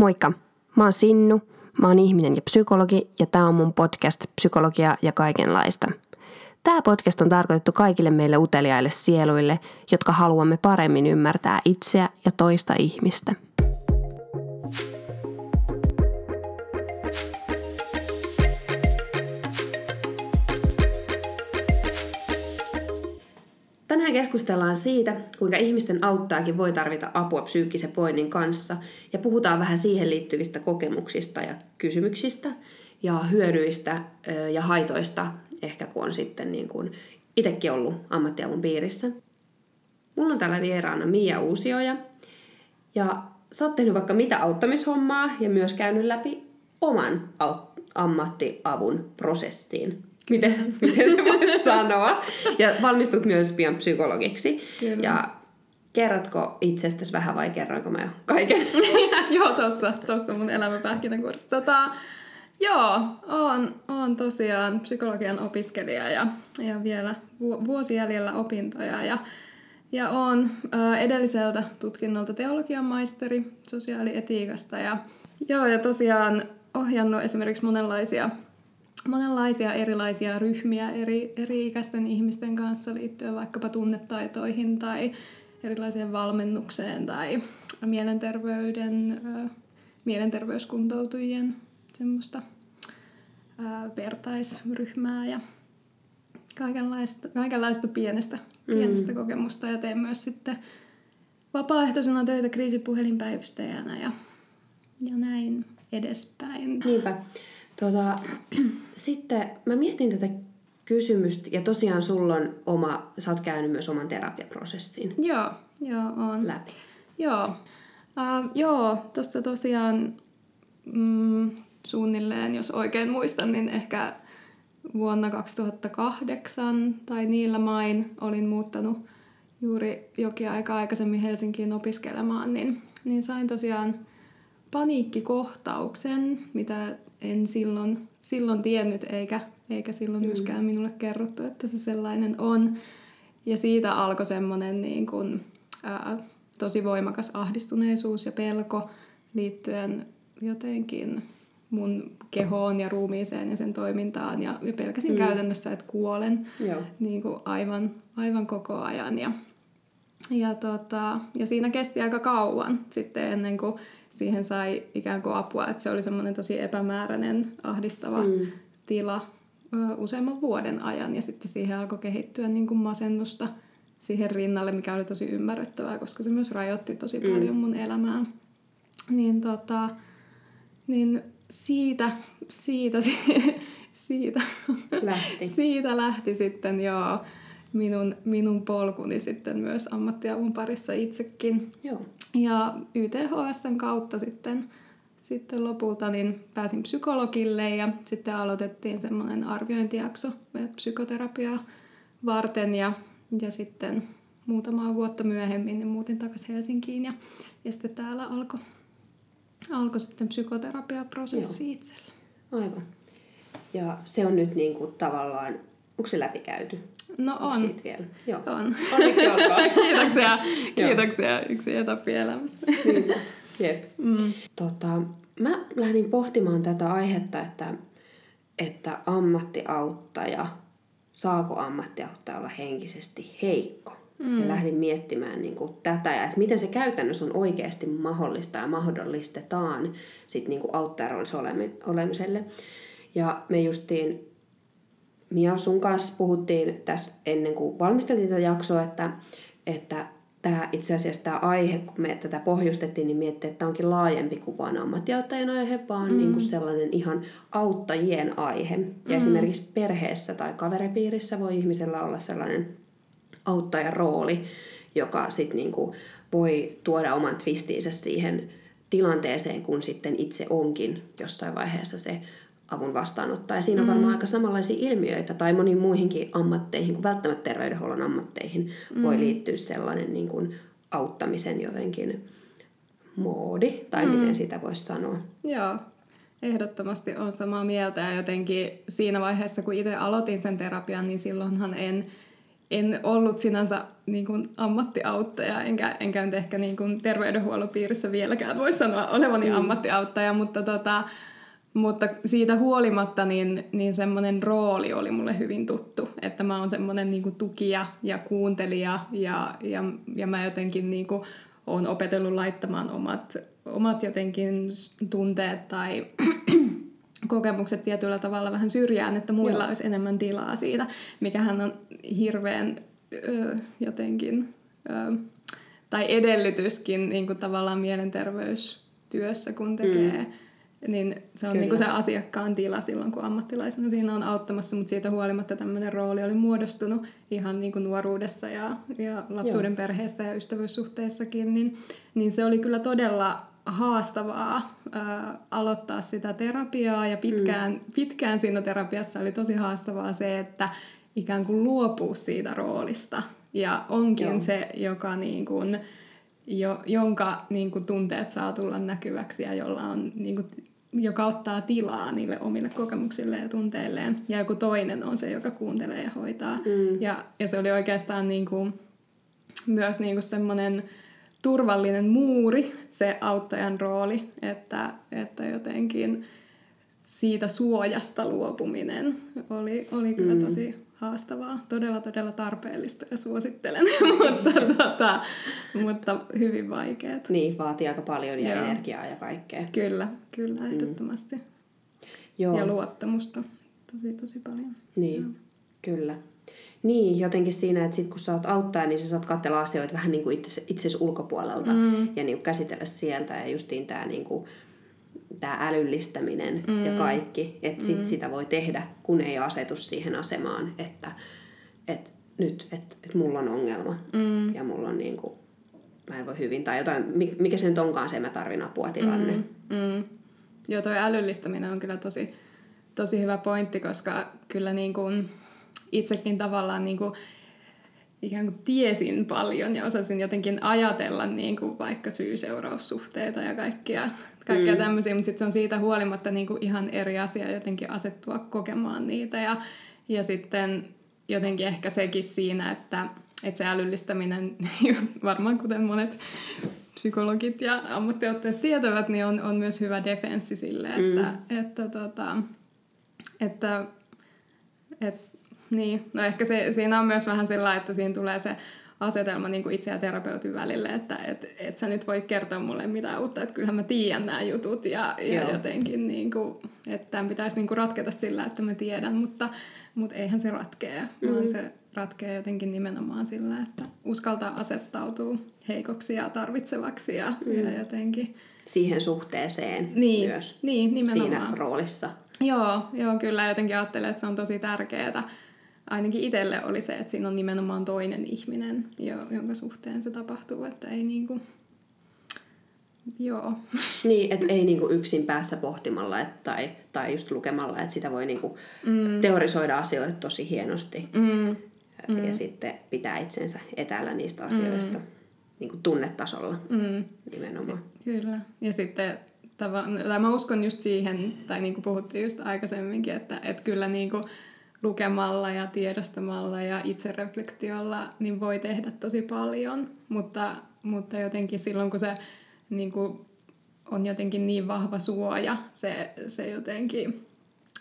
Moikka! Mä oon Sinnu, mä oon ihminen ja psykologi ja tää on mun podcast Psykologia ja kaikenlaista. Tämä podcast on tarkoitettu kaikille meille uteliaille sieluille, jotka haluamme paremmin ymmärtää itseä ja toista ihmistä. Keskustellaan siitä, kuinka ihmisten auttaakin voi tarvita apua psyykkisen voinnin kanssa ja puhutaan vähän siihen liittyvistä kokemuksista ja kysymyksistä ja hyödyistä ja haitoista, ehkä kun on sitten niin kuin itsekin ollut ammattiavun piirissä. Mulla on täällä vieraana Mia Uusioja ja sä oot tehnyt vaikka mitä auttamishommaa ja myös käynyt läpi oman ammattiavun prosessiin miten, miten se voisi sanoa. Ja valmistut myös pian psykologiksi. Kyllä. Ja kerrotko itsestäsi vähän vai kerroinko mä jo kaiken? joo, tossa, tossa mun elämäpähkinänkurssi. Tota, joo, oon, oon tosiaan psykologian opiskelija ja, ja vielä vuosi jäljellä opintoja. Ja, ja oon ä, edelliseltä tutkinnolta teologian maisteri sosiaalietiikasta. Ja, joo, ja tosiaan ohjannut esimerkiksi monenlaisia monenlaisia erilaisia ryhmiä eri, eri ikäisten ihmisten kanssa liittyen vaikkapa tunnetaitoihin tai erilaiseen valmennukseen tai mielenterveyden, mielenterveyskuntoutujien semmoista vertaisryhmää ja kaikenlaista, kaikenlaista pienestä, mm. pienestä kokemusta ja teen myös sitten vapaaehtoisena töitä kriisipuhelinpäivystäjänä ja, ja näin edespäin. Niinpä. Tota, sitten mä mietin tätä kysymystä, ja tosiaan sulla on oma, sä oot käynyt myös oman terapiaprosessin. Joo, joo, on. Läpi. Joo, uh, joo, tuossa tosiaan mm, suunnilleen, jos oikein muistan, niin ehkä vuonna 2008 tai niillä main olin muuttanut juuri jokin aika aikaisemmin Helsinkiin opiskelemaan, niin, niin sain tosiaan paniikkikohtauksen, mitä en silloin, silloin tiennyt eikä, eikä silloin mm. myöskään minulle kerrottu, että se sellainen on. Ja siitä alkoi semmoinen niin kuin, ää, tosi voimakas ahdistuneisuus ja pelko liittyen jotenkin mun kehoon ja ruumiiseen ja sen toimintaan. Ja, ja pelkäsin mm. käytännössä, että kuolen Joo. Niin kuin aivan, aivan koko ajan. Ja, ja, tota, ja siinä kesti aika kauan sitten ennen kuin siihen sai ikään kuin apua, että se oli semmoinen tosi epämääräinen, ahdistava mm. tila useamman vuoden ajan ja sitten siihen alkoi kehittyä niin kuin masennusta siihen rinnalle, mikä oli tosi ymmärrettävää, koska se myös rajoitti tosi mm. paljon mun elämää. Niin, tota, niin siitä, siitä, siitä, lähti. siitä lähti sitten joo minun, minun polkuni sitten myös ammattiavun parissa itsekin. Joo. Ja YTHSn kautta sitten, sitten lopulta niin pääsin psykologille ja sitten aloitettiin semmoinen arviointijakso psykoterapiaa varten ja, ja sitten muutamaa vuotta myöhemmin niin muutin takaisin Helsinkiin ja, ja sitten täällä alkoi alko sitten psykoterapiaprosessi Joo. itsellä. Aivan. Ja se on nyt niin kuin tavallaan, onko se läpikäyty? No on. Siitä vielä? Joo. On. Onneksi olkoon. kiitoksia. kiitoksia. Yksi etappi elämässä. Jep. Mm. Tota, mä lähdin pohtimaan tätä aihetta, että, että ammattiauttaja, saako ammattiauttaja olla henkisesti heikko? Mm. Ja lähdin miettimään niin kuin, tätä ja että miten se käytännössä on oikeasti mahdollista ja mahdollistetaan sit, niin kuin auttajaroolissa olemiselle. Ja me justiin Mia, sun kanssa puhuttiin tässä ennen kuin valmisteltiin tätä jaksoa, että, että tämä itse asiassa tämä aihe, kun me tätä pohjustettiin, niin miettii, että tämä onkin laajempi kuin vain ammattiauttajien aihe, vaan mm. niin kuin sellainen ihan auttajien aihe. Ja mm. esimerkiksi perheessä tai kaveripiirissä voi ihmisellä olla sellainen auttajan rooli, joka sitten niin kuin voi tuoda oman twistiinsä siihen tilanteeseen, kun sitten itse onkin jossain vaiheessa se avun vastaanottaa. Ja siinä on varmaan mm. aika samanlaisia ilmiöitä tai moniin muihinkin ammatteihin kuin välttämättä terveydenhuollon ammatteihin mm. voi liittyä sellainen niin kuin auttamisen jotenkin moodi, tai mm. miten sitä voisi sanoa. Joo, ehdottomasti on samaa mieltä ja jotenkin siinä vaiheessa, kun itse aloitin sen terapian, niin silloinhan en en ollut sinänsä niin kuin ammattiauttaja, enkä, enkä nyt ehkä niin kuin terveydenhuollon piirissä vieläkään voi sanoa olevani mm. ammattiauttaja, mutta, tota, mutta siitä huolimatta niin, niin semmoinen rooli oli mulle hyvin tuttu, että mä oon semmoinen niin kuin tukija ja kuuntelija ja, ja, ja mä jotenkin niin kuin oon opetellut laittamaan omat, omat jotenkin tunteet tai kokemukset tietyllä tavalla vähän syrjään, että muilla Joo. olisi enemmän tilaa siitä, mikähän on hirveän ö, jotenkin, ö, tai edellytyskin niin kuin tavallaan mielenterveystyössä, kun tekee, mm. Niin se on niin kuin se asiakkaan tila silloin, kun ammattilaisena siinä on auttamassa, mutta siitä huolimatta tämmöinen rooli oli muodostunut ihan niin kuin nuoruudessa ja, ja lapsuuden Joo. perheessä ja ystävyyssuhteessakin, niin, niin se oli kyllä todella haastavaa ää, aloittaa sitä terapiaa ja pitkään, mm. pitkään siinä terapiassa oli tosi haastavaa se, että ikään kuin luopuu siitä roolista ja onkin Joo. se, joka niin kuin, jo, jonka niin kuin tunteet saa tulla näkyväksi ja jolla on, niin kuin, joka ottaa tilaa niille omille kokemuksille ja tunteilleen. Ja joku toinen on se, joka kuuntelee ja hoitaa. Mm. Ja, ja se oli oikeastaan niin kuin, myös niin kuin semmoinen turvallinen muuri, se auttajan rooli, että, että jotenkin siitä suojasta luopuminen oli, oli kyllä mm. tosi haastavaa, todella todella tarpeellista ja suosittelen, mutta, tota, mutta hyvin vaikeaa. Niin, vaatii aika paljon ja Joo. energiaa ja kaikkea. Kyllä, kyllä, mm. ehdottomasti. Mm. Joo. Ja luottamusta tosi tosi paljon. Niin, Joo. kyllä. Niin, jotenkin siinä, että sit kun sä oot auttaja, niin sä saat katsella asioita vähän niin kuin itse, itsesi ulkopuolelta mm. ja niin kuin käsitellä sieltä. Ja justiin tämä niin kuin, tää älyllistäminen mm. ja kaikki, että sit mm. sitä voi tehdä, kun ei asetu siihen asemaan, että et nyt, että et mulla on ongelma mm. ja mulla on niin kuin, mä en voi hyvin tai jotain, mikä se nyt onkaan se, mä tarvin apua tilanne. Mm. Mm. Joo, toi älyllistäminen on kyllä tosi, tosi hyvä pointti, koska kyllä niin kuin, itsekin tavallaan niin kuin, ikään kuin tiesin paljon ja osasin jotenkin ajatella niin kuin vaikka syy-seuraussuhteita ja kaikkia, kaikkia mm. tämmöisiä, mutta sitten se on siitä huolimatta niin kuin ihan eri asia jotenkin asettua kokemaan niitä ja, ja sitten jotenkin ehkä sekin siinä, että, että se älyllistäminen, varmaan kuten monet psykologit ja ammattiottajat tietävät, niin on, on myös hyvä defenssi sille, että, mm. että, tota, että, että, että niin, no ehkä se, siinä on myös vähän sillä, että siinä tulee se asetelma niin kuin itse ja terapeutin välille, että et, et sä nyt voit kertoa mulle mitään uutta, että kyllähän mä tiedän nämä jutut ja, ja jotenkin, niin kuin, että tämän pitäisi niin kuin ratketa sillä, että mä tiedän, mutta, mutta eihän se ratkea, mm-hmm. vaan se ratkee jotenkin nimenomaan sillä, että uskaltaa asettautua heikoksi ja tarvitsevaksi ja, mm. ja jotenkin... Siihen suhteeseen niin, myös niin, nimenomaan. siinä roolissa. Joo, joo, kyllä jotenkin ajattelen, että se on tosi tärkeää ainakin itselle oli se, että siinä on nimenomaan toinen ihminen, jonka suhteen se tapahtuu, että ei niinku... Joo. Niin, että ei niinku yksin päässä pohtimalla et, tai, tai just lukemalla, että sitä voi niinku mm. teorisoida asioita tosi hienosti. Mm. Mm. Ja sitten pitää itsensä etäällä niistä asioista mm. niinku tunnetasolla mm. nimenomaan. Kyllä. Ja sitten tai mä uskon just siihen, tai niin kuin puhuttiin just aikaisemminkin, että, että kyllä niin kuin, lukemalla ja tiedostamalla ja itsereflektiolla niin voi tehdä tosi paljon, mutta, mutta jotenkin silloin kun se niin kuin on jotenkin niin vahva suoja, se, se jotenkin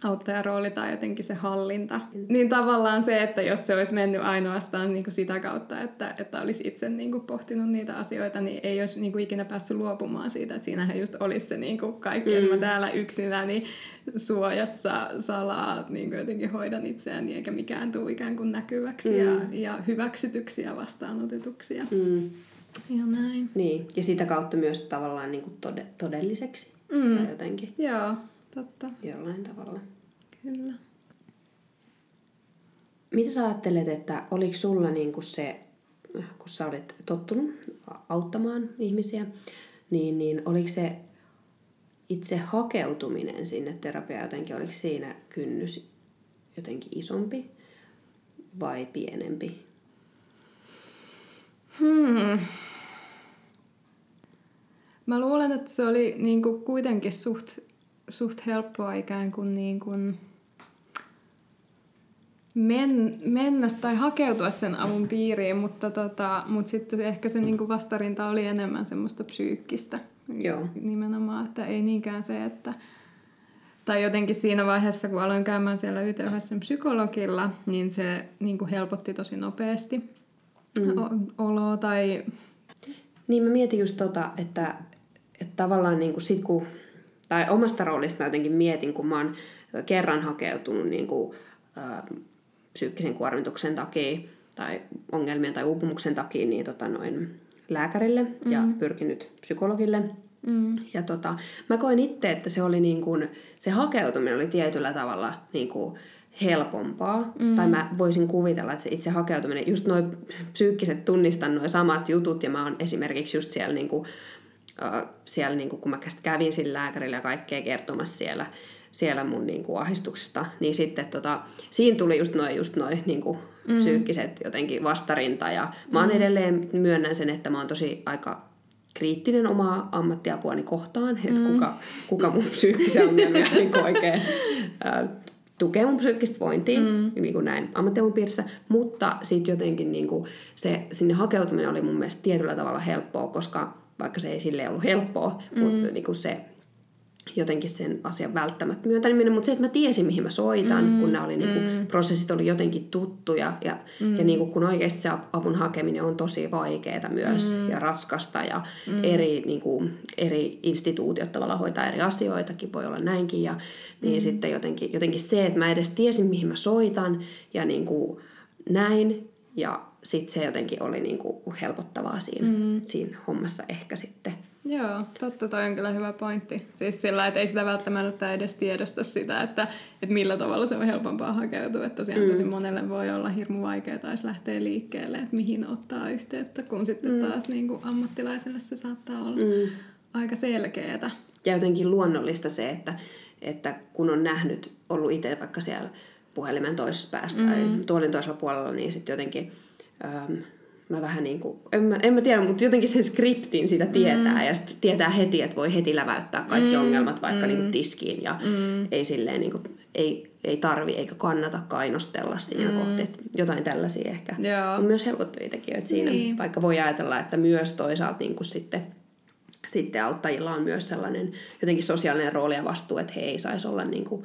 auttajarooli tai jotenkin se hallinta. Niin tavallaan se, että jos se olisi mennyt ainoastaan niin kuin sitä kautta, että, että olisi itse niin kuin pohtinut niitä asioita, niin ei olisi niin kuin ikinä päässyt luopumaan siitä. Että siinähän just olisi se niin kuin kaikki, mm. mä täällä yksinäni suojassa salaa niin kuin jotenkin hoidan itseäni, eikä mikään tule ikään kuin näkyväksi mm. ja, ja hyväksytyksi ja vastaanotetuksi. Ja, mm. ja näin. Niin, ja sitä kautta myös tavallaan niin kuin tode, todelliseksi. Mm. Tai jotenkin. Joo, Totta. Jollain tavalla. Kyllä. Mitä sä ajattelet, että oliko sulla niin kuin se, kun sä olet tottunut auttamaan ihmisiä, niin, niin oliko se itse hakeutuminen sinne terapiaan jotenkin, oliko siinä kynnys jotenkin isompi vai pienempi? Hmm. Mä luulen, että se oli niin kuin kuitenkin suht suht helppoa ikään kuin, niin kuin men, mennä tai hakeutua sen avun piiriin, mutta, tota, mutta sitten ehkä se niinku vastarinta oli enemmän semmoista psyykkistä Joo. nimenomaan, että ei niinkään se, että tai jotenkin siinä vaiheessa, kun aloin käymään siellä YTHS psykologilla, niin se niin kuin helpotti tosi nopeasti mm. oloa tai... Niin mä mietin just tota, että, että tavallaan niin kuin sit kun, tai omasta roolista mä jotenkin mietin, kun mä oon kerran hakeutunut niin kuin, ä, psyykkisen kuormituksen takia tai ongelmien tai uupumuksen takia niin tota noin lääkärille mm. ja pyrkinyt psykologille – Mm. Ja tota, mä koin itse, että se oli niin kuin, se hakeutuminen oli tietyllä tavalla niin kuin helpompaa. Mm. Tai mä voisin kuvitella, että se itse hakeutuminen, just noin psyykkiset tunnistan noin samat jutut, ja mä oon esimerkiksi just siellä, niin kuin, äh, siellä niin kuin, kun mä kävin sillä lääkärillä ja kaikkea kertomassa siellä, siellä mun niin kuin, ahdistuksesta, niin sitten tota, siinä tuli just noin just noi, niin kuin, mm. psyykkiset jotenkin vastarinta, ja mä oon mm. edelleen myönnän sen, että mä oon tosi aika kriittinen omaa ammattiapuani kohtaan, että mm. kuka, kuka mun psyykkisiä ongelmia niin oikein ää, tukee mun psyykkistä vointia, mm. niin kuin näin ammattiavun piirissä, mutta sitten jotenkin niin kuin se sinne hakeutuminen oli mun mielestä tietyllä tavalla helppoa, koska vaikka se ei sille ollut helppoa, mm. mutta niin kuin se jotenkin sen asian välttämättä myöntäminen, mutta se, että mä tiesin, mihin mä soitan, mm, kun nämä oli, niin kuin, mm. prosessit oli jotenkin tuttuja ja, mm. ja niin kuin, kun oikeasti se avun hakeminen on tosi vaikeaa myös mm. ja raskasta ja mm. eri, niin kuin, eri instituutiot tavallaan hoitaa eri asioitakin, voi olla näinkin ja niin mm. sitten jotenkin, jotenkin se, että mä edes tiesin, mihin mä soitan ja niin kuin, näin ja sitten se jotenkin oli niin kuin helpottavaa siinä, mm. siinä hommassa ehkä sitten. Joo, totta, toi on kyllä hyvä pointti. Siis sillä, että ei sitä välttämättä edes tiedosta sitä, että, että millä tavalla se on helpompaa hakeutua. Että tosiaan mm. tosi monelle voi olla hirmu vaikeaa taas lähteä liikkeelle, että mihin ottaa yhteyttä, kun sitten mm. taas niin kuin ammattilaiselle se saattaa olla mm. aika selkeää. Ja jotenkin luonnollista se, että, että kun on nähnyt, ollut itse vaikka siellä puhelimen toisessa päästä mm. tai tuolin toisella puolella, niin sitten jotenkin... Ähm, mä vähän niin kuin, en mä, en mä tiedä, mutta jotenkin sen skriptin sitä tietää mm. ja sit tietää heti, että voi heti läväyttää kaikki mm. ongelmat vaikka mm. niin kuin tiskiin ja mm. ei silleen niin kuin, ei, ei tarvi eikä kannata kainostella siinä mm. kohti. Että jotain tällaisia ehkä Joo. on myös helpottavia tekijöitä siinä, niin. vaikka voi ajatella, että myös toisaalta niin kuin sitten sitten auttajilla on myös sellainen jotenkin sosiaalinen rooli ja vastuu, että he ei saisi olla niin kuin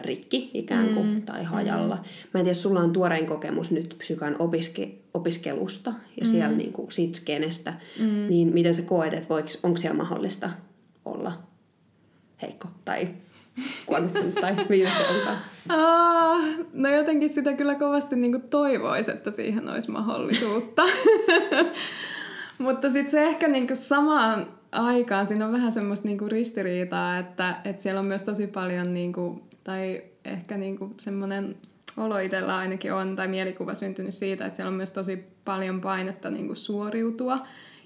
rikki ikään kuin mm. tai hajalla. Mm. Mä en tiedä, sulla on tuorein kokemus nyt psykan opiske, opiskelusta ja mm. siellä niin kuin siitä skenestä, mm. niin miten sä koet, että onko siellä mahdollista olla heikko tai kuollut tai mitä se onkaan? Uh, no jotenkin sitä kyllä kovasti niin toivoisi, että siihen olisi mahdollisuutta. Mutta sitten se ehkä niin samaan aikaan siinä on vähän semmoista niin ristiriitaa, että, että siellä on myös tosi paljon niin tai ehkä niinku semmoinen olo itsellä ainakin on, tai mielikuva syntynyt siitä, että siellä on myös tosi paljon painetta niinku suoriutua.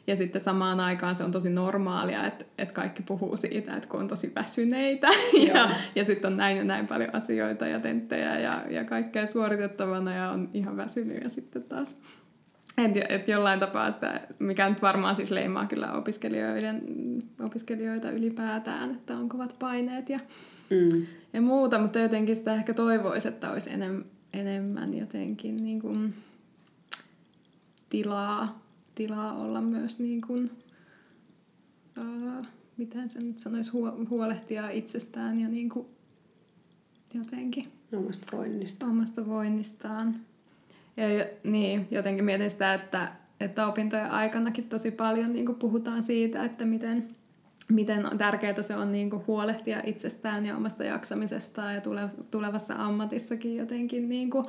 Ja sitten samaan aikaan se on tosi normaalia, että, että kaikki puhuu siitä, että kun on tosi väsyneitä. Ja, ja sitten on näin ja näin paljon asioita ja tenttejä ja, ja kaikkea suoritettavana ja on ihan väsynyt. Ja sitten taas että et jollain tapaa sitä, mikä nyt varmaan siis leimaa kyllä opiskelijoiden, opiskelijoita ylipäätään, että on kovat paineet ja, mm. ja muuta, mutta jotenkin sitä ehkä toivoisi, että olisi enem, enemmän jotenkin niin kuin tilaa, tilaa olla myös niin kuin, uh, miten se nyt sanoisi, huolehtia itsestään ja niin kuin jotenkin omasta voinnista. Omasta voinnistaan. Ja niin, jotenkin mietin sitä, että, että opintojen aikanakin tosi paljon niin puhutaan siitä, että miten, miten tärkeää se on niin kuin huolehtia itsestään ja omasta jaksamisestaan ja tulevassa ammatissakin jotenkin niin kuin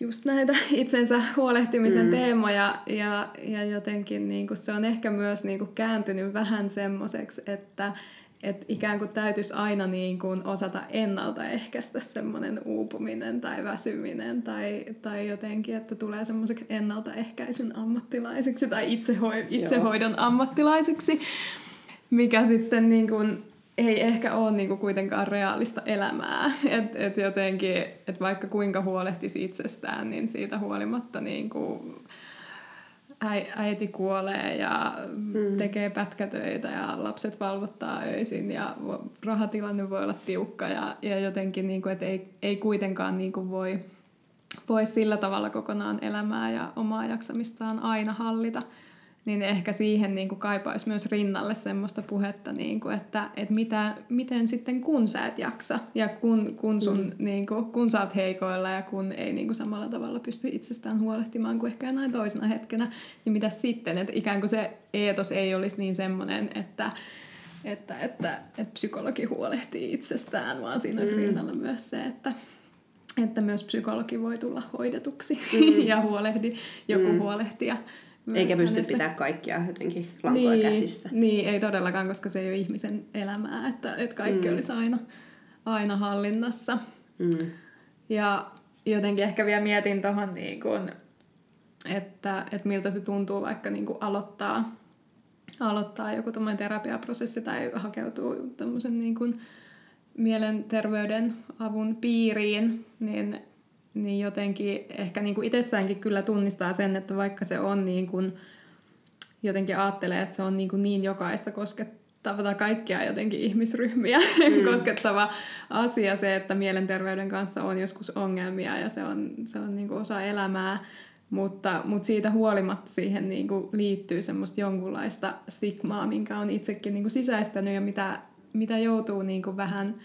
just näitä itsensä huolehtimisen mm. teemoja ja, ja jotenkin niin kuin se on ehkä myös niin kuin kääntynyt vähän semmoiseksi, että, että ikään kuin täytyisi aina niin kuin osata ennaltaehkäistä semmoinen uupuminen tai väsyminen tai, tai jotenkin, että tulee semmoiseksi ennaltaehkäisyn ammattilaiseksi tai itsehoi, itsehoidon Joo. ammattilaiseksi, mikä sitten niin kuin ei ehkä ole niin kuin kuitenkaan reaalista elämää. Et, et jotenkin, et vaikka kuinka huolehtisi itsestään, niin siitä huolimatta niin kuin äiti kuolee ja mm. tekee pätkätöitä ja lapset valvottaa öisin ja rahatilanne voi olla tiukka ja, ja jotenkin, niin kuin, että ei, ei kuitenkaan niin kuin voi, voi sillä tavalla kokonaan elämää ja omaa jaksamistaan aina hallita niin ehkä siihen niin kuin kaipaisi myös rinnalle semmoista puhetta, niin kuin, että, että mitä, miten sitten kun sä et jaksa ja kun, kun, sun, mm. niin kuin, kun sä oot heikoilla ja kun ei niin kuin samalla tavalla pysty itsestään huolehtimaan kuin ehkä näin toisena hetkenä, niin mitä sitten, että ikään kuin se eetos ei olisi niin semmoinen, että, että, että, että psykologi huolehtii itsestään, vaan siinä olisi mm. rinnalla myös se, että, että myös psykologi voi tulla hoidetuksi mm. ja huolehdi, joku mm. huolehtia eikä pysty hänestä... pitää kaikkia jotenkin lankoja niin, käsissä. Niin, ei todellakaan, koska se ei ole ihmisen elämää, että, että kaikki mm. olisi aina, aina hallinnassa. Mm. Ja jotenkin ehkä vielä mietin tuohon, niin kun, että, että miltä se tuntuu vaikka niin kuin aloittaa, aloittaa joku terapiaprosessi tai hakeutuu tämmöisen niin kuin mielenterveyden avun piiriin, niin niin jotenkin ehkä niin kuin itsessäänkin kyllä tunnistaa sen, että vaikka se on niin kuin, jotenkin ajattelee, että se on niin, kuin niin jokaista koskettava tai kaikkia jotenkin ihmisryhmiä mm. koskettava asia se, että mielenterveyden kanssa on joskus ongelmia ja se on, se on niin kuin osa elämää, mutta, mutta siitä huolimatta siihen niin kuin liittyy semmoista jonkunlaista stigmaa, minkä on itsekin niin kuin sisäistänyt ja mitä, mitä joutuu niin kuin vähän –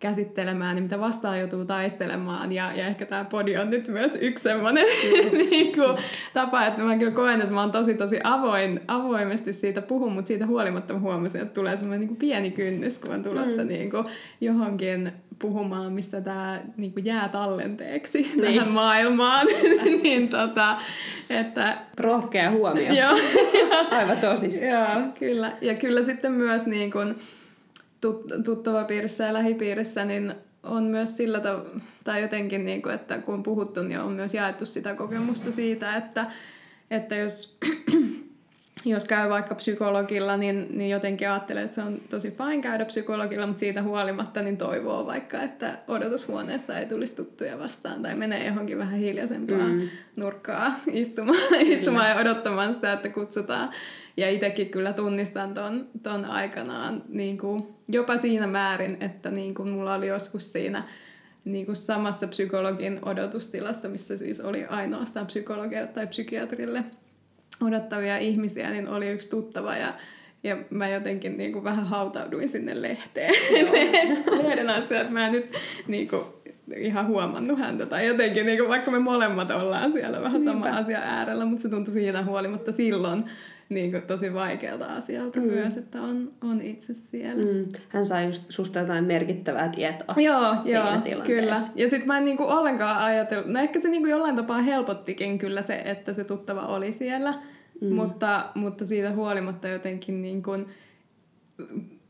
käsittelemään, niin mitä vastaan joutuu taistelemaan. Ja, ja ehkä tämä podi on nyt myös yksi semmoinen mm. niin kuin, tapa, että mä kyllä koen, että mä oon tosi tosi avoin, avoimesti siitä puhun, mutta siitä huolimatta mä huomasin, että tulee semmoinen niin kuin pieni kynnys, kun on tulossa mm. niin kuin, johonkin puhumaan, mistä tämä niin kuin jää tallenteeksi niin. tähän maailmaan. niin tota, että... Rohkea huomio. Joo. Aivan tosissaan. Joo, kyllä. Ja kyllä sitten myös niin kuin, tuttava piirissä ja lähipiirissä, niin on myös sillä tav- tai jotenkin, niin kuin, että kun on puhuttu, niin on myös jaettu sitä kokemusta siitä, että, että jos, jos käy vaikka psykologilla, niin, niin jotenkin ajattelee, että se on tosi fine käydä psykologilla, mutta siitä huolimatta niin toivoo vaikka, että odotushuoneessa ei tulisi tuttuja vastaan tai menee johonkin vähän hiljaisempaan mm. nurkkaa istumaan, istumaan ja odottamaan sitä, että kutsutaan. Ja itsekin kyllä tunnistan ton, ton aikanaan niin kuin jopa siinä määrin, että niin kuin mulla oli joskus siinä niin kuin samassa psykologin odotustilassa, missä siis oli ainoastaan psykologille tai psykiatrille odottavia ihmisiä, niin oli yksi tuttava ja ja mä jotenkin niin kuin vähän hautauduin sinne lehteen. Lehden asia, että mä en nyt niin kuin, ihan huomannut häntä. Tai jotenkin, niin kuin, vaikka me molemmat ollaan siellä vähän sama asia äärellä, mutta se tuntui siinä huolimatta silloin niin kuin tosi vaikealta asialta mm. myös, että on, on itse siellä. Mm. Hän sai just susta jotain merkittävää tietoa joo, siinä joo, kyllä. Ja sitten mä en niin kuin ollenkaan ajatellut, no ehkä se niin kuin jollain tapaa helpottikin kyllä se, että se tuttava oli siellä, mm. mutta, mutta siitä huolimatta jotenkin niin kuin,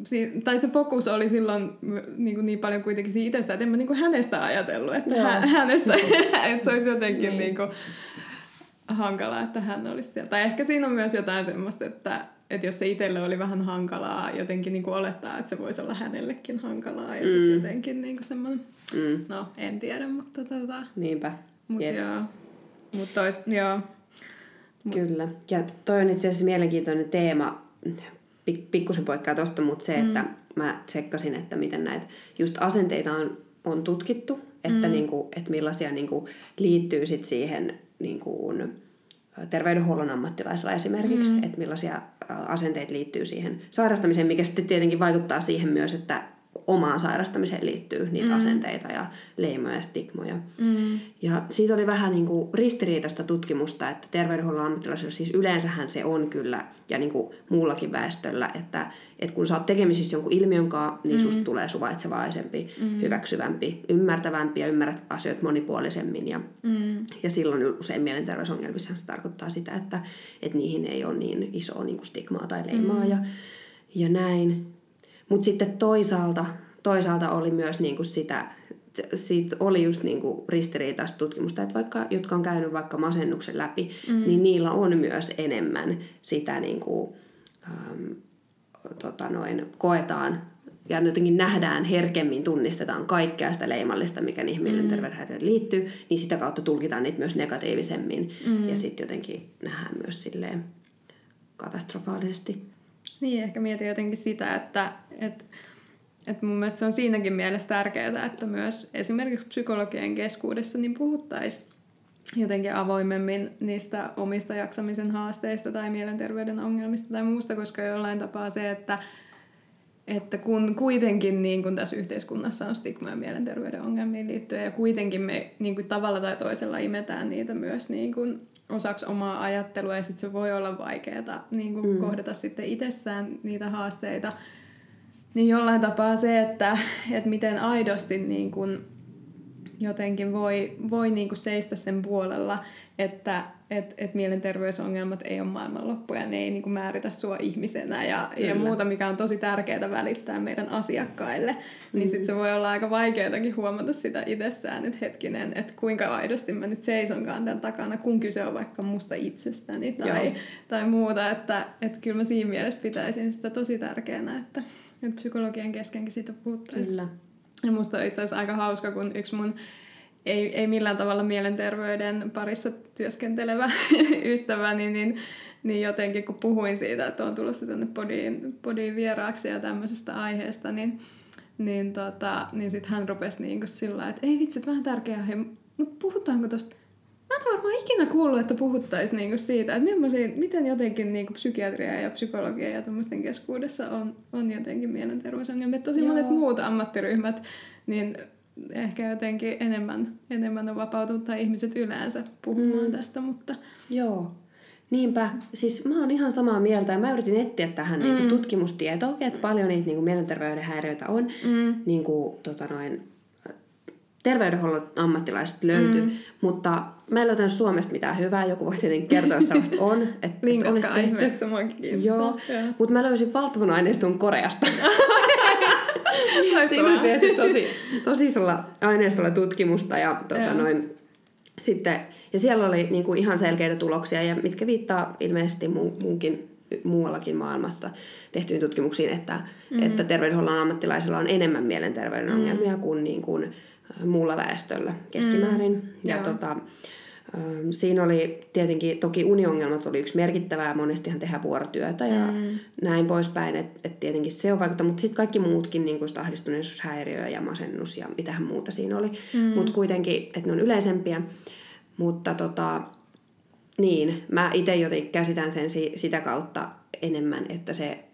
si- tai se fokus oli silloin niin, kuin niin paljon kuitenkin siinä itsessä, että en mä niin kuin hänestä ajatellut, että hän, hänestä, että se olisi jotenkin niin. Niin kuin, hankalaa, että hän olisi siellä. Tai ehkä siinä on myös jotain semmoista, että, että jos se itselle oli vähän hankalaa, jotenkin niin kuin olettaa, että se voisi olla hänellekin hankalaa. Ja mm. sitten jotenkin niin kuin semmoinen, mm. no en tiedä, mutta tota... Niinpä. Mutta joo. Mut tois, joo. Mut. Kyllä. Ja toi on itse asiassa mielenkiintoinen teema, pikkusen poikkaa tosta, mutta se, mm. että mä tsekkasin, että miten näitä just asenteita on, on tutkittu, että, mm. niinku, että millaisia niinku liittyy sit siihen niin kuin, terveydenhuollon ammattilaisella esimerkiksi, mm. että millaisia asenteita liittyy siihen sairastamiseen, mikä sitten tietenkin vaikuttaa siihen myös, että omaan sairastamiseen liittyy niitä mm. asenteita ja leimoja ja stigmoja. Mm. Ja siitä oli vähän niin kuin ristiriitaista tutkimusta, että terveydenhuollon ammattilaisilla siis yleensähän se on kyllä, ja niin kuin muullakin väestöllä, että, että kun sä oot tekemisissä jonkun ilmiön kanssa, niin mm. susta tulee suvaitsevaisempi, mm. hyväksyvämpi, ymmärtävämpi ja ymmärrät asioita monipuolisemmin. Ja, mm. ja silloin usein mielenterveysongelmissa se tarkoittaa sitä, että, että niihin ei ole niin isoa niin kuin stigmaa tai leimaa mm. ja, ja näin. Mutta sitten toisaalta, toisaalta oli myös niinku sitä, siitä oli just niinku ristiriitaista tutkimusta, että vaikka, jotka on käynyt vaikka masennuksen läpi, mm. niin niillä on myös enemmän sitä niinku, ähm, tota noin, koetaan ja jotenkin nähdään herkemmin, tunnistetaan kaikkea sitä leimallista, mikä niihin mielenterveydenhäiriöihin liittyy, niin sitä kautta tulkitaan niitä myös negatiivisemmin mm. ja sitten jotenkin nähdään myös silleen katastrofaalisesti. Niin, ehkä mietin jotenkin sitä, että, että, että mun mielestä se on siinäkin mielessä tärkeää, että myös esimerkiksi psykologien keskuudessa niin puhuttaisiin jotenkin avoimemmin niistä omista jaksamisen haasteista tai mielenterveyden ongelmista tai muusta, koska jollain tapaa se, että, että kun kuitenkin niin kun tässä yhteiskunnassa on stigma ja mielenterveyden ongelmiin liittyen ja kuitenkin me niin tavalla tai toisella imetään niitä myös niin kuin osaksi omaa ajattelua ja sitten se voi olla vaikeaa niin kuin mm. kohdata sitten itsessään niitä haasteita, niin jollain tapaa se, että, että miten aidosti niin kuin jotenkin voi, voi niinku seistä sen puolella, että et, et mielenterveysongelmat ei ole maailmanloppu ja ne ei niinku määritä sua ihmisenä ja, ja muuta, mikä on tosi tärkeää välittää meidän asiakkaille. Niin mm. Niin sitten se voi olla aika vaikeatakin huomata sitä itsessään, että hetkinen, että kuinka aidosti mä nyt seisonkaan tämän takana, kun kyse on vaikka musta itsestäni tai, tai muuta. Että et kyllä mä siinä mielessä pitäisin sitä tosi tärkeänä, että, että psykologian keskenkin siitä puhuttaisiin. Kyllä. Ja musta on itse asiassa aika hauska, kun yksi mun ei, ei millään tavalla mielenterveyden parissa työskentelevä ystäväni, niin, niin jotenkin kun puhuin siitä, että on tulossa tänne podiin, podiin vieraaksi ja tämmöisestä aiheesta, niin, niin, tota, niin sitten hän rupesi niin sillä että ei vitsi, vähän tärkeää, hei, mutta puhutaanko tuosta Mä en varmaan ikinä kuullut, että puhuttaisiin niinku siitä, että miten jotenkin niinku psykiatria ja psykologia ja tämmöisten keskuudessa on, on jotenkin mielenterveysongelmia. Tosi Joo. monet muut ammattiryhmät, niin ehkä jotenkin enemmän, enemmän on vapautunut tai ihmiset yleensä puhumaan mm. tästä, mutta... Joo. Niinpä, siis mä oon ihan samaa mieltä ja mä yritin etsiä tähän mm. niin kuin tutkimustietoa, että paljon niitä niin kuin mielenterveyden häiriöitä on. Mm. Niin kuin, tota noin, terveydenhuollon ammattilaiset löytyy, mm. mutta mä en löytänyt Suomesta mitään hyvää. Joku voi tietenkin kertoa, jos sellaista on. Että Linkatkaa et ihmeessä, Joo, mutta mä löysin valtavan aineiston Koreasta. Siinä on tehty tosi, tosi isolla aineistolla tutkimusta ja tota, noin, sitten, ja siellä oli niin kuin ihan selkeitä tuloksia, ja mitkä viittaa ilmeisesti mu, muunkin, muuallakin maailmassa tehtyihin tutkimuksiin, että, mm-hmm. että terveydenhuollon ammattilaisilla on enemmän mielenterveyden mm-hmm. ongelmia kuin, niin kuin muulla väestöllä keskimäärin. Mm-hmm. Ja tota, Siinä oli tietenkin, toki uniongelmat oli yksi merkittävää, monestihan tehdään vuorotyötä ja mm. näin poispäin, että et tietenkin se on vaikuttanut, mutta sitten kaikki muutkin, niin kuin ahdistuneisuushäiriö ja masennus ja mitähän muuta siinä oli, mm. mutta kuitenkin, että ne on yleisempiä, mutta tota, niin, mä itse jotenkin käsitän sen si- sitä kautta enemmän, että se,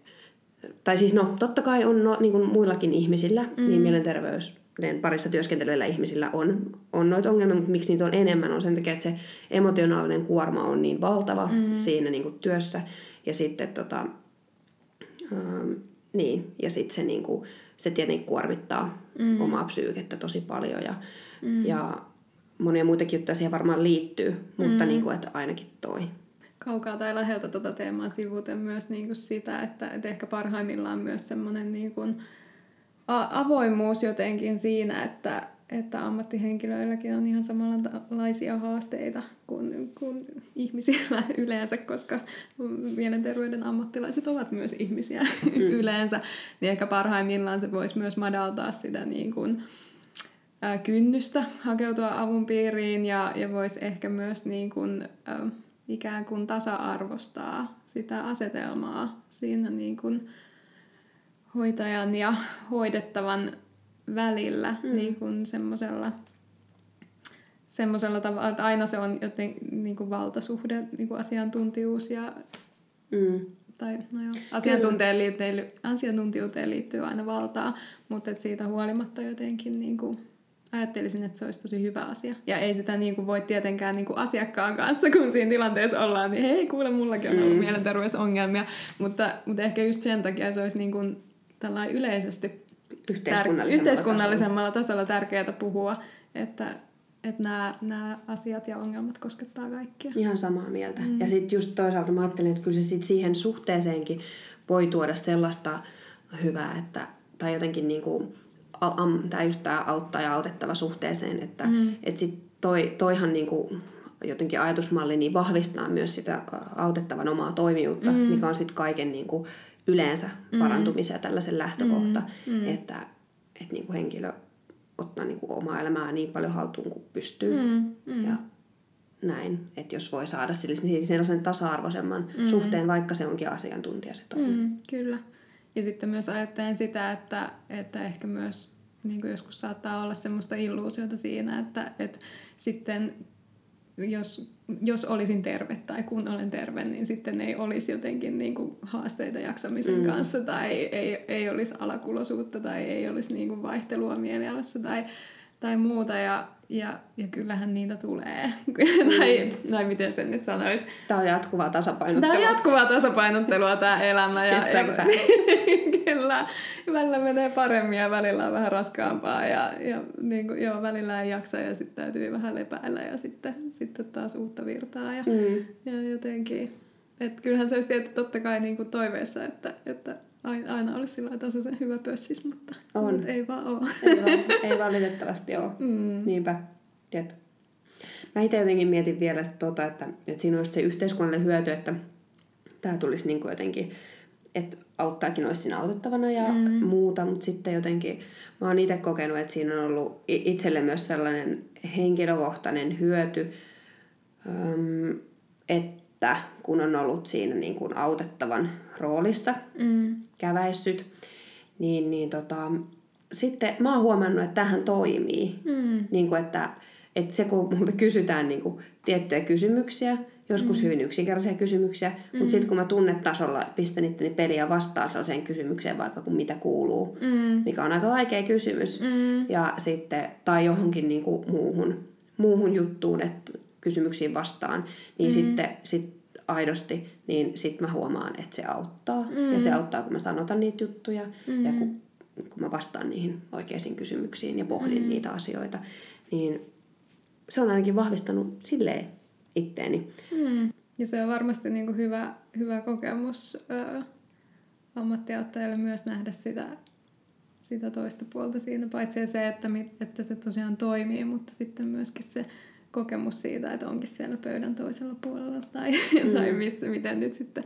tai siis no, totta kai on no, niin kuin muillakin ihmisillä, niin mm. niin mielenterveys parissa työskentelevillä ihmisillä on, on noita ongelmia, mutta miksi niitä on enemmän on sen takia, että se emotionaalinen kuorma on niin valtava mm. siinä niin kuin työssä. Ja sitten tota, ähm, niin, ja sitten se, niin kuin, se tietenkin kuormittaa mm. omaa psyykettä tosi paljon ja, mm. ja monia muitakin juttuja siihen varmaan liittyy, mutta mm. niin kuin, että ainakin toi. Kaukaa tai läheltä tuota teemaa sivuten myös niin kuin sitä, että, että ehkä parhaimmillaan myös semmoinen niin kuin, avoimuus jotenkin siinä, että, että ammattihenkilöilläkin on ihan samanlaisia haasteita kuin, kuin ihmisillä yleensä, koska mielenterveyden ammattilaiset ovat myös ihmisiä mm. yleensä, niin ehkä parhaimmillaan se voisi myös madaltaa sitä niin kuin, ää, kynnystä hakeutua avun piiriin ja, ja voisi ehkä myös niin kuin, ää, ikään kuin tasa-arvostaa sitä asetelmaa siinä niin kuin, hoitajan ja hoidettavan välillä mm. niin kuin semmoisella semmoisella tavalla, että aina se on joten, niin kuin valtasuhde, niin kuin asiantuntijuus ja mm. tai no joo, asiantuntijuuteen, asiantuntijuuteen liittyy aina valtaa, mutta et siitä huolimatta jotenkin niin kuin, ajattelisin, että se olisi tosi hyvä asia. Ja ei sitä niin kuin voi tietenkään niin kuin asiakkaan kanssa, kun siinä tilanteessa ollaan, niin hei, kuule, mullakin on ollut mm. mielenterveysongelmia. Mutta, mutta ehkä just sen takia se olisi niin kuin tällainen yleisesti yhteiskunnallisemmalla, tär- yhteiskunnallisemmalla tasolla. tasolla tärkeää puhua, että, että nämä, nämä asiat ja ongelmat koskettaa kaikkia. Ihan samaa mieltä. Mm. Ja sitten just toisaalta mä ajattelin, että kyllä se sit siihen suhteeseenkin voi tuoda sellaista hyvää, että, tai jotenkin niin kuin, tämä just tämä auttaa ja autettava suhteeseen, että mm. et sit toi, toihan niin kuin, jotenkin ajatusmalli niin vahvistaa myös sitä autettavan omaa toimijuutta, mm. mikä on sitten kaiken niin yleensä parantumisen ja tällaisen lähtökohta, Mm, mm. että, että niin kuin henkilö ottaa niin kuin omaa elämää niin paljon haltuun kuin pystyy. Mm, mm. Ja näin, että jos voi saada sellaisen tasa-arvoisemman mm. suhteen, vaikka se onkin asiantuntija se toinen. Mm, kyllä. Ja sitten myös ajattelen sitä, että, että ehkä myös niin kuin joskus saattaa olla semmoista illuusiota siinä, että, että sitten jos, jos olisin terve tai kun olen terve, niin sitten ei olisi jotenkin niin kuin haasteita jaksamisen mm. kanssa tai ei, ei olisi alakulosuutta tai ei olisi niin kuin vaihtelua mielialassa tai, tai muuta. Ja, ja, ja kyllähän niitä tulee. tai, tai miten sen nyt sanoisi. Tämä on jatkuvaa tasapainottelua. Tämä on jatkuvaa tasapainottelua tämä elämä. Ja, Kestääkö ja, kyllä. Välillä menee paremmin ja välillä on vähän raskaampaa. Ja, ja niin kuin, joo, välillä ei jaksa ja sitten täytyy vähän lepäillä ja sitten, sitten taas uutta virtaa. Ja, Mm. ja jotenkin, että kyllähän se olisi tietysti totta kai niin kuin toiveessa, että, että aina, aina olisi sillä tasaisen hyvä pössis, mutta, On. mutta ei vaan ole. Ei, val- ei valitettavasti ole. Mm. Niinpä. Jep. Mä itse jotenkin mietin vielä tota, että, että siinä olisi se yhteiskunnallinen hyöty, että tämä tulisi niin kuin jotenkin, että auttaakin olisi siinä autettavana ja mm. muuta, mutta sitten jotenkin mä oon itse kokenut, että siinä on ollut itselle myös sellainen henkilökohtainen hyöty, öm, että kun on ollut siinä niin kuin autettavan roolissa, Mm. käväissyt, niin, niin tota, sitten mä oon huomannut, että tähän toimii. Mm. Niin kuin, että, että se kun multa kysytään niin kuin, tiettyjä kysymyksiä, joskus mm. hyvin yksinkertaisia kysymyksiä, mm. mutta sitten kun mä tunnetasolla pistän itteni peliä vastaan sellaiseen kysymykseen, vaikka kun mitä kuuluu, Mm. mikä on aika vaikea kysymys, Mm. ja sitten, tai johonkin niin kuin, muuhun, muuhun juttuun, että kysymyksiin vastaan, niin mm. sitten sit aidosti, niin sitten mä huomaan, että se auttaa. Mm. Ja se auttaa, kun mä sanotan niitä juttuja mm. ja kun, kun mä vastaan niihin oikeisiin kysymyksiin ja pohdin mm. niitä asioita, niin se on ainakin vahvistanut silleen itteeni. Mm. Ja se on varmasti niin kuin hyvä, hyvä kokemus ää, ammattiauttajalle myös nähdä sitä, sitä toista puolta siinä. Paitsi se, että, mit, että se tosiaan toimii, mutta sitten myöskin se kokemus siitä, että onkin siellä pöydän toisella puolella tai, mm. tai missä, miten nyt sitten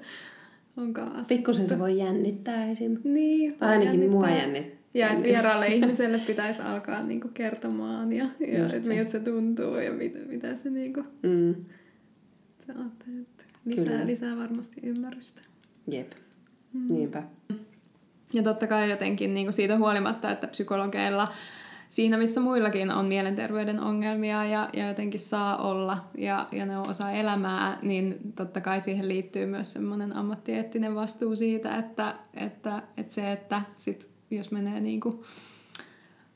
onkaan asuttu. Pikkusen se voi jännittää esim. Niin, Tai ainakin jännittää. mua jännittää. Ja että vieraalle ihmiselle pitäisi alkaa niinku kertomaan ja, ja että miltä se tuntuu ja mitä, mitä se niinku, Mm. se ajattelee, että lisää, Kyllä. lisää varmasti ymmärrystä. Jep. Mm. Niinpä. Ja totta kai jotenkin niin kuin siitä huolimatta, että psykologeilla siinä, missä muillakin on mielenterveyden ongelmia ja, ja jotenkin saa olla ja, ja ne on osa elämää, niin totta kai siihen liittyy myös semmoinen ammattieettinen vastuu siitä, että, että, että se, että sit, jos menee niin kuin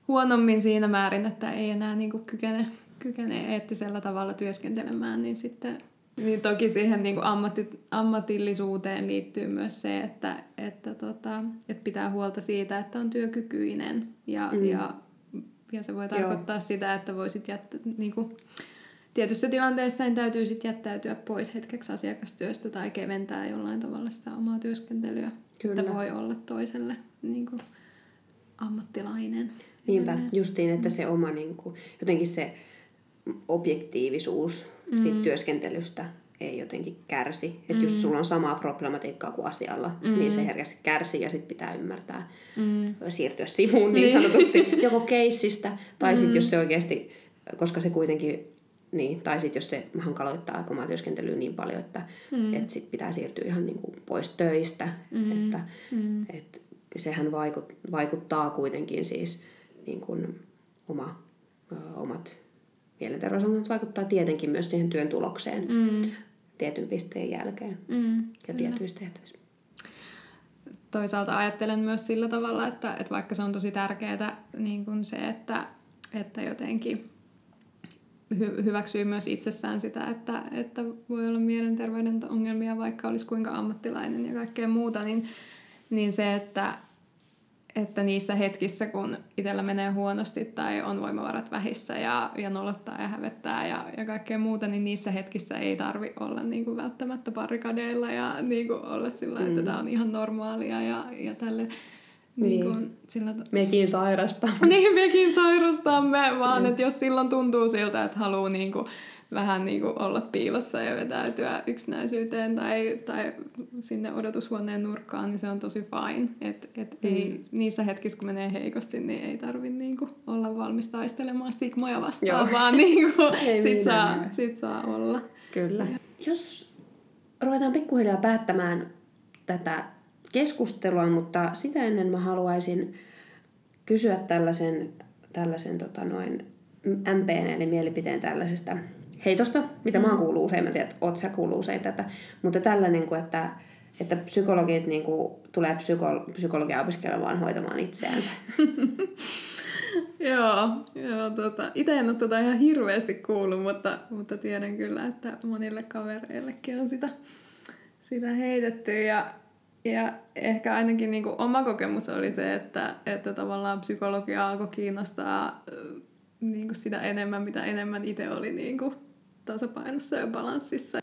huonommin siinä määrin, että ei enää niin kuin kykene, kykene eettisellä tavalla työskentelemään, niin sitten niin toki siihen niin kuin ammatti, ammatillisuuteen liittyy myös se, että, että, tota, että pitää huolta siitä, että on työkykyinen. Ja, mm. ja, ja se voi tarkoittaa Joo. sitä, että voisit jättää, niin kuin, tietyssä tilanteessa niin täytyy sit jättäytyä pois hetkeksi asiakastyöstä tai keventää jollain tavalla sitä omaa työskentelyä. Kyllä. Että voi olla toiselle niin kuin, ammattilainen. Niinpä, edelleen. justiin, että se oma niin kuin, jotenkin se objektiivisuus mm. siitä työskentelystä ei jotenkin kärsi. Että mm. jos sulla on samaa problematiikkaa kuin asialla, mm. niin se herkästi kärsii ja sitten pitää ymmärtää Mm. siirtyä sivuun niin sanotusti joko keissistä tai mm. sitten jos se oikeasti, koska se kuitenkin, niin, tai sitten jos se hankaloittaa omaa työskentelyä niin paljon, että mm. et sit pitää siirtyä ihan niin kuin pois töistä, mm. että Mm. et sehän vaikut, vaikuttaa kuitenkin siis niin kuin oma, ö, omat mielenterveysongelmat vaikuttaa tietenkin myös siihen työn tulokseen Mm. Tietyn pisteen jälkeen Mm. ja tietyissä tehtävissä. toisaalta ajattelen myös sillä tavalla, että, että vaikka se on tosi tärkeää niin kuin se, että, että jotenkin hy- hyväksyy myös itsessään sitä, että, että voi olla mielenterveyden ongelmia, vaikka olisi kuinka ammattilainen ja kaikkea muuta, niin, niin se, että, että niissä hetkissä, kun itsellä menee huonosti tai on voimavarat vähissä ja, ja nolottaa ja hävettää ja, ja kaikkea muuta, niin niissä hetkissä ei tarvi olla niin kuin välttämättä barrikadeilla ja niin kuin olla sillä, että Mm. tämä on ihan normaalia ja, ja tälle Niin. niin kuin, sillä, Mekin sairasta. niin mekin sairastamme, vaan mm. että jos silloin tuntuu siltä, että haluaa niinku vähän niin kuin olla piilossa ja vetäytyä yksinäisyyteen tai, tai sinne odotushuoneen nurkkaan, niin se on tosi fine. Et, et mm. ei, niissä hetkissä, kun menee heikosti, niin ei tarvitse niin kuin olla valmis taistelemaan stigmoja vastaan, Joo. vaan niin kuin, sit, niin saa, sit saa olla. Kyllä. Ja. Jos ruvetaan pikkuhiljaa päättämään tätä keskustelua, mutta sitä ennen mä haluaisin kysyä tällaisen, tällaisen tota noin MPN eli mielipiteen tällaisesta heitosta, mitä mm. mä oon kuullut usein, mä tiedän, että oot sä kuullut usein tätä, mutta tällainen, kuin, että, että psykologit niin kuin, tulee psyko, psykologia opiskelemaan hoitamaan itseänsä. joo, joo tota, itse en ole tota ihan hirveästi kuullut, mutta, mutta tiedän kyllä, että monille kavereillekin on sitä, sitä heitetty. Ja, ja ehkä ainakin niin kuin oma kokemus oli se, että, että tavallaan psykologia alkoi kiinnostaa niin kuin sitä enemmän, mitä enemmän itse oli niin kuin tasapainossa ja balanssissa.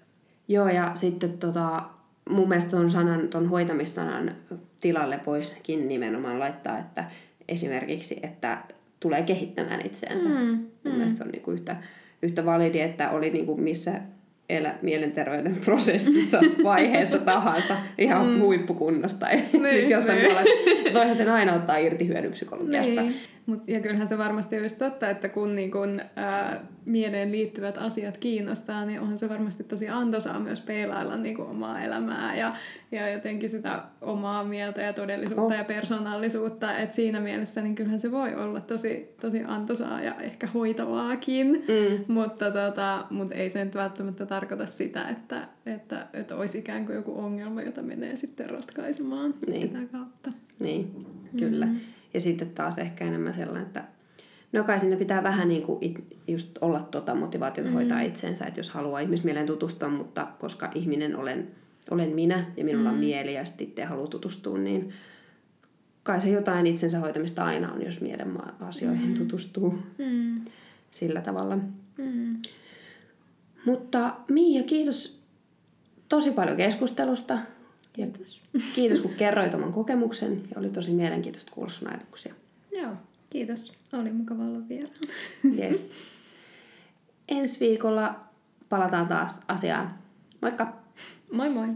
Joo, ja sitten tota, mun mielestä ton, sanan, ton hoitamissanan tilalle voisikin nimenomaan laittaa, että esimerkiksi, että tulee kehittämään itseänsä. Mm, mm. Mun mielestä se on niinku yhtä, yhtä validi, että oli niinku missä elä mielenterveyden prosessissa vaiheessa tahansa ihan mm. huippukunnosta. Niin, jos niin. voihan sen aina ottaa irti hyödypsykologiasta. Niin. Mut, ja kyllähän se varmasti olisi totta, että kun niin kun, ää, mieleen liittyvät asiat kiinnostaa, niin onhan se varmasti tosi antoisaa myös peilailla niin kuin omaa elämää ja, ja jotenkin sitä omaa mieltä ja todellisuutta oh. ja persoonallisuutta. Et siinä mielessä niin kyllähän se voi olla tosi, tosi antoisaa ja ehkä hoitavaakin, mm. mutta, tota, mutta ei se nyt välttämättä tarkoita sitä, että, että, että olisi ikään kuin joku ongelma, jota menee sitten ratkaisemaan niin. sitä kautta. Niin, kyllä. Mm. Ja sitten taas ehkä enemmän sellainen, että no kai sinne pitää vähän niin kuin it, just olla tota motivaatiota mm. hoitaa itsensä, että jos haluaa ihmismieleen tutustua, mutta koska ihminen olen, olen minä ja minulla mm. on mieli ja sitten itse haluaa tutustua, niin kai se jotain itsensä hoitamista aina on, jos mielen asioihin mm. tutustuu mm. sillä tavalla. Mm. Mutta Miia, kiitos tosi paljon keskustelusta. Kiitos. kiitos, kun kerroit oman kokemuksen ja oli tosi mielenkiintoista kuulla sun ajatuksia. Joo, kiitos. Oli mukava olla vielä. Yes. Ensi viikolla palataan taas asiaan. Moikka! Moi moi!